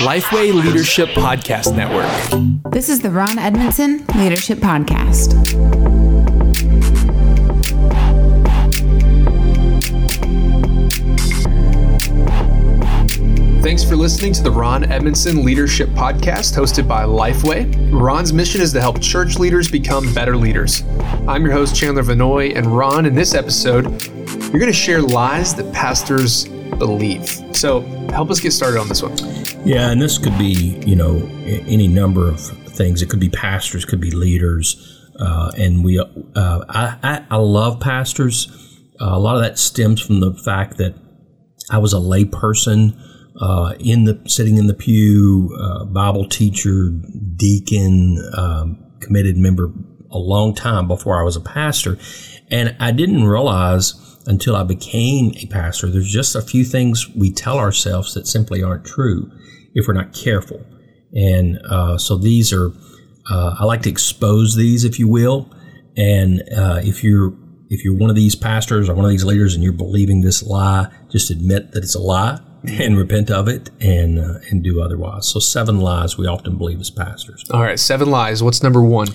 Lifeway Leadership Podcast Network. This is the Ron Edmondson Leadership Podcast. Thanks for listening to the Ron Edmondson Leadership Podcast hosted by Lifeway. Ron's mission is to help church leaders become better leaders. I'm your host, Chandler Vannoy, and Ron, in this episode, you're going to share lies that pastors believe. So help us get started on this one. Yeah, and this could be, you know, any number of things. It could be pastors, could be leaders. Uh, and we, uh, I, I, I, love pastors. Uh, a lot of that stems from the fact that I was a layperson uh, in the sitting in the pew, uh, Bible teacher, deacon, um, committed member a long time before I was a pastor, and I didn't realize until I became a pastor. There's just a few things we tell ourselves that simply aren't true if we're not careful, and uh, so these are. Uh, I like to expose these, if you will, and uh, if you're if you're one of these pastors or one of these leaders and you're believing this lie, just admit that it's a lie and repent of it and uh, and do otherwise. So seven lies we often believe as pastors. All right, seven lies. What's number one?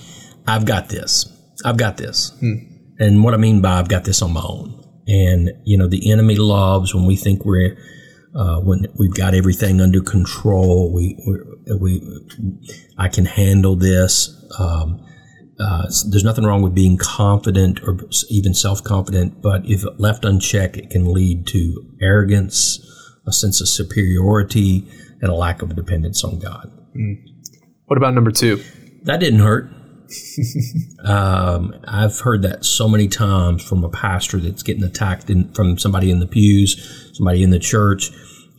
I've got this. I've got this. Hmm. And what I mean by I've got this on my own. And you know the enemy loves when we think we're uh, when we've got everything under control. We we, we I can handle this. Um, uh, there's nothing wrong with being confident or even self confident, but if left unchecked, it can lead to arrogance, a sense of superiority, and a lack of dependence on God. Mm. What about number two? That didn't hurt. um, I've heard that so many times from a pastor that's getting attacked in, from somebody in the pews, somebody in the church.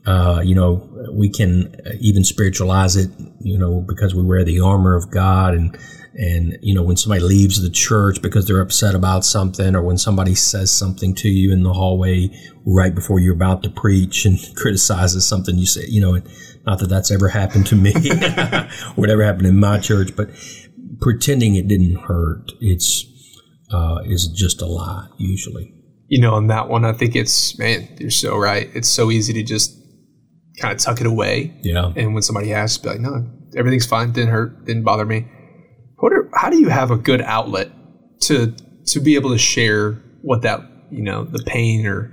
Uh, you know, we can even spiritualize it, you know, because we wear the armor of God and and you know when somebody leaves the church because they're upset about something or when somebody says something to you in the hallway right before you're about to preach and criticizes something you say you know not that that's ever happened to me whatever happened in my church but pretending it didn't hurt it's uh, is just a lie usually. You know on that one i think it's man you're so right. It's so easy to just kind of tuck it away. Yeah. And when somebody asks be like no everything's fine didn't hurt didn't bother me. What are, how do you have a good outlet to to be able to share what that you know the pain or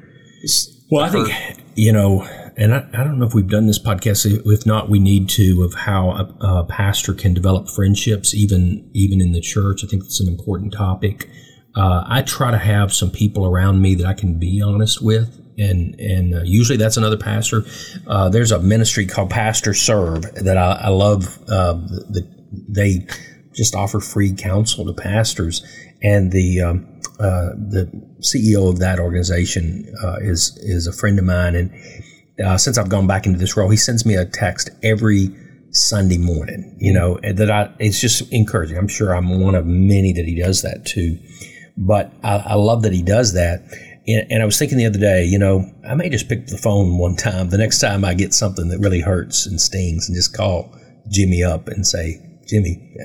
well, I think you know, and I, I, don't know if we've done this podcast. If not, we need to of how a, a, pastor can develop friendships, even even in the church. I think it's an important topic. Uh, I try to have some people around me that I can be honest with, and and uh, usually that's another pastor. Uh, there's a ministry called Pastor Serve that I, I love. The, the, they just offer free counsel to pastors. And the um, uh, the CEO of that organization uh, is is a friend of mine, and uh, since I've gone back into this role, he sends me a text every Sunday morning. You know that I it's just encouraging. I'm sure I'm one of many that he does that to, but I, I love that he does that. And, and I was thinking the other day, you know, I may just pick up the phone one time. The next time I get something that really hurts and stings, and just call Jimmy up and say, Jimmy,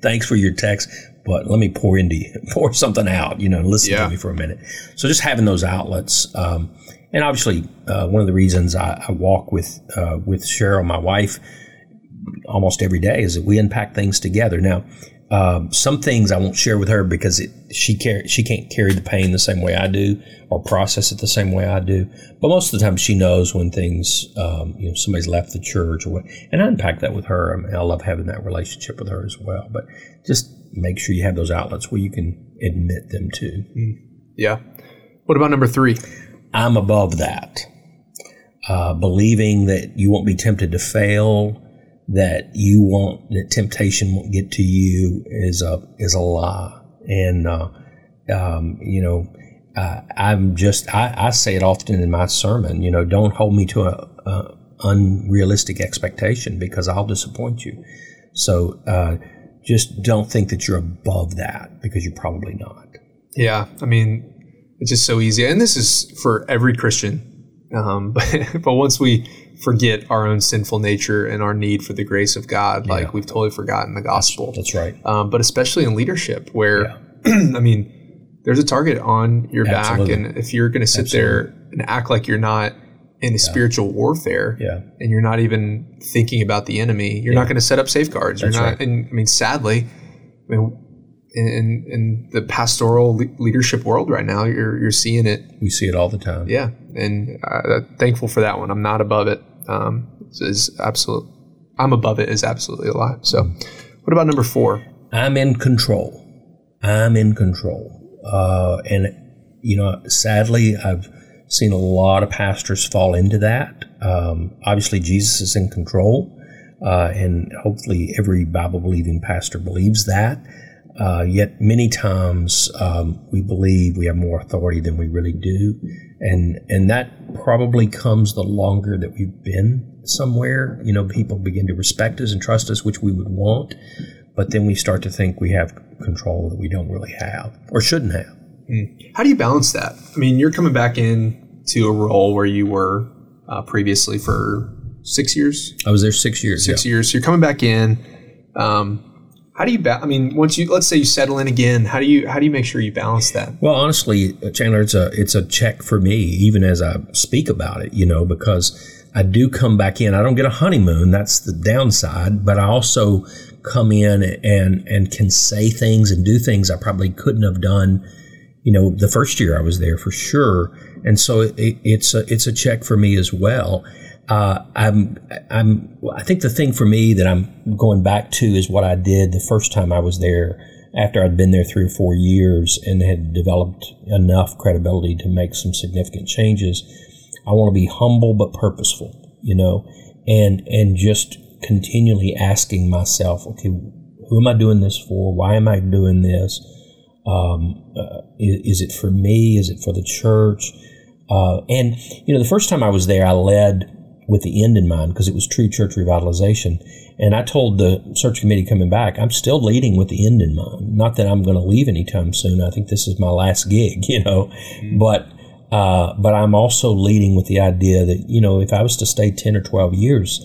thanks for your text, but let me pour into you, pour something out, you know, listen yeah. to me for a minute. So just having those outlets, um, and obviously uh, one of the reasons I, I walk with uh, with Cheryl, my wife, almost every day is that we unpack things together. Now, um, some things I won't share with her because it, she car- she can't carry the pain the same way I do or process it the same way I do. But most of the time, she knows when things, um, you know, somebody's left the church or what, and I unpack that with her. I, mean, I love having that relationship with her as well. But just make sure you have those outlets where you can admit them to. Mm. Yeah. What about number three? I'm above that. Uh, believing that you won't be tempted to fail that you won't that temptation won't get to you is a is a lie. And uh, um, you know uh, I'm just I, I, say it often in my sermon you know don't hold me to a, a unrealistic expectation because I'll disappoint you. So uh, just don't think that you're above that because you're probably not. Yeah I mean it's just so easy and this is for every Christian um, but but once we forget our own sinful nature and our need for the grace of God. Yeah. Like we've totally forgotten the gospel. That's, that's right. Um, but especially in leadership, where yeah. I mean, there's a target on your Absolutely. back, and if you're going to sit Absolutely. there and act like you're not in a spiritual warfare, Yeah. and you're not even thinking about the enemy, you're not going to set up safeguards. That's you're not, right. and I mean, sadly, I mean, in, in, in the pastoral le- leadership world right now, you're you're seeing it. We see it all the time. Yeah, and uh, thankful for that one. I'm not above it. Um, is absolute. I'm above it is absolutely a lie. So, what about number four? I'm in control. I'm in control. Uh, and, you know, sadly, I've seen a lot of pastors fall into that. Um, obviously, Jesus is in control, uh, and hopefully, every Bible believing pastor believes that. Uh, yet, many times um, we believe we have more authority than we really do, and and that probably comes the longer that we've been somewhere. You know, people begin to respect us and trust us, which we would want but then we start to think we have control that we don't really have or shouldn't have. How do you balance that? I mean, you're coming back in to a role where you were uh, previously for six years. I was there six years. Six years. So you're coming back in. Um, how do you? Ba- I mean, once you let's say you settle in again, how do you how do you make sure you balance that? Well, honestly, uh, Chandler, it's a it's a check for me, even as I speak about it. You know, because I do come back in. I don't get a honeymoon. That's the downside. But I also come in and and can say things and do things I probably couldn't have done. You know, the first year I was there for sure, and so it, it's a it's a check for me as well. Uh, I'm, I'm, I think the thing for me that I'm going back to is what I did the first time I was there after I'd been there three or four years and had developed enough credibility to make some significant changes. I want to be humble but purposeful, you know, and, and just continually asking myself, okay, who am I doing this for? Why am I doing this? Um, uh, is, is it for me? Is it for the church? Uh, and you know, the first time I was there, I led with the end in mind because it was true church revitalization. And I told the search committee coming back, I'm still leading with the end in mind. Not that I'm going to leave anytime soon. I think this is my last gig, you know, but. Uh, but I'm also leading with the idea that you know if I was to stay ten or twelve years,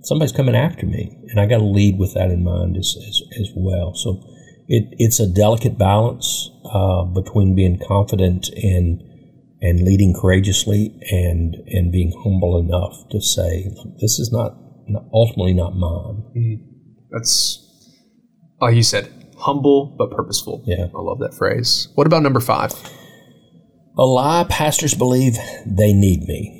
somebody's coming after me, and I got to lead with that in mind as, as, as well. So it, it's a delicate balance uh, between being confident and and leading courageously and and being humble enough to say, this is not, not ultimately not mine. That's like you said, humble but purposeful. Yeah. I love that phrase. What about number five? A lie pastors believe they need me.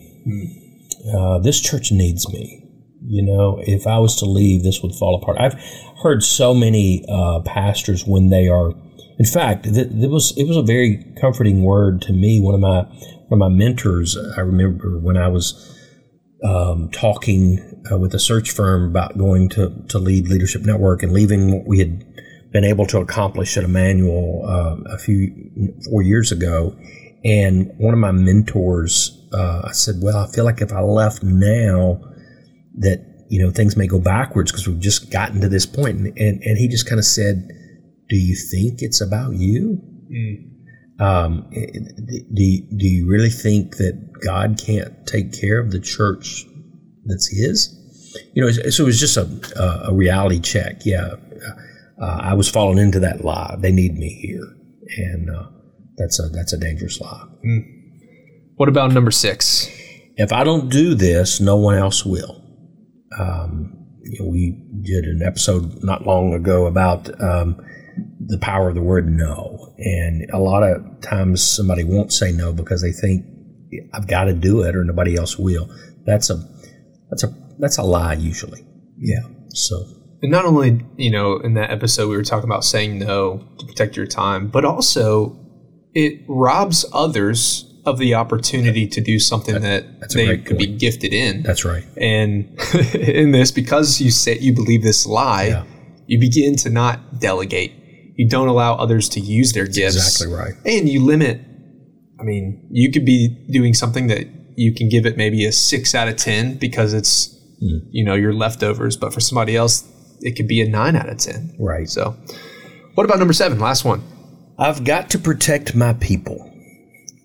Uh, this church needs me. You know, if I was to leave, this would fall apart. I've heard so many uh, pastors when they are. In fact, th- it was it was a very comforting word to me. One of my one of my mentors, I remember when I was um, talking uh, with a search firm about going to to lead Leadership Network and leaving what we had been able to accomplish at Immanuel uh, a few four years ago. And one of my mentors, uh, I said, "Well, I feel like if I left now, that you know things may go backwards because we've just gotten to this point." And and, and he just kind of said, "Do you think it's about you? Um, do you, do you really think that God can't take care of the church that's His?" You know, so it was just a a reality check. Yeah, uh, I was falling into that lie. They need me here, and uh, that's a that's a dangerous lie. What about number six? If I don't do this, no one else will. Um, you know, we did an episode not long ago about um, the power of the word no, and a lot of times somebody won't say no because they think I've got to do it or nobody else will. That's a that's a that's a lie usually. Yeah. So And not only, you know, in that episode we were talking about saying no to protect your time, but also it robs others of the opportunity to do something that that's they could be gifted in. that's right. And in this, because you say you believe this lie, Yeah. you begin to not delegate. You don't allow others to use their gifts. Exactly right. And you limit. I mean, you could be doing something that you can give it maybe a six out of ten because it's Hmm. you know your leftovers, but for somebody else, it could be a nine out of ten. Right. So, what about number seven? Last one. I've got to protect my people.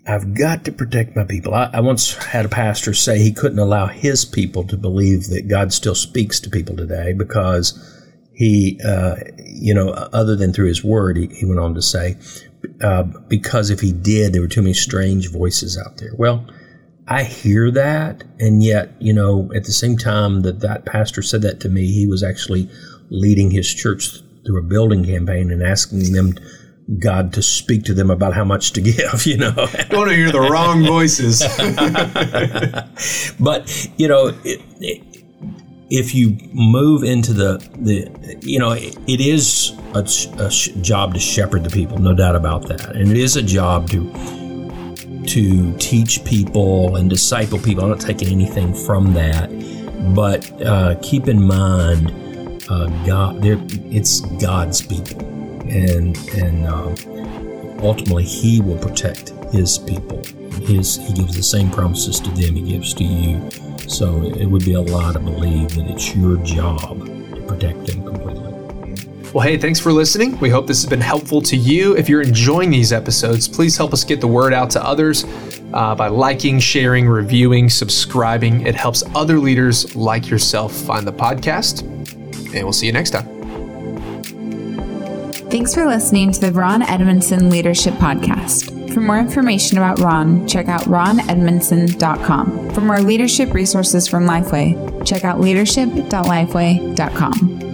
I've got to protect my people. I, I once had a pastor say he couldn't allow his people to believe that God still speaks to people today because he, uh, you know, other than through his word, he, he went on to say, uh, because if he did, there were too many strange voices out there. Well, I hear that, and yet, you know, at the same time that that pastor said that to me, he was actually leading his church through a building campaign and asking them God to speak to them about how much to give, you know. Don't want to hear the wrong voices. but, you know, it, it, if you move into the, the you know, it, it is a, a job to shepherd the people, no doubt about that. And it is a job to to teach people and disciple people. I'm not taking anything from that, but uh, keep in mind, uh, God, there it's God's people and and um, ultimately He will protect His people. His He gives the same promises to them He gives to you. So it would be a lie to believe that it's your job to protect them completely. Well, hey, thanks for listening. We hope this has been helpful to you. If you're enjoying these episodes, please help us get the word out to others uh, by liking, sharing, reviewing, subscribing. It helps other leaders like yourself find the podcast. And we'll see you next time. Thanks for listening to the Ron Edmondson Leadership Podcast. For more information about Ron, check out ronedmondson.com. For more leadership resources from Lifeway, check out leadership.lifeway.com.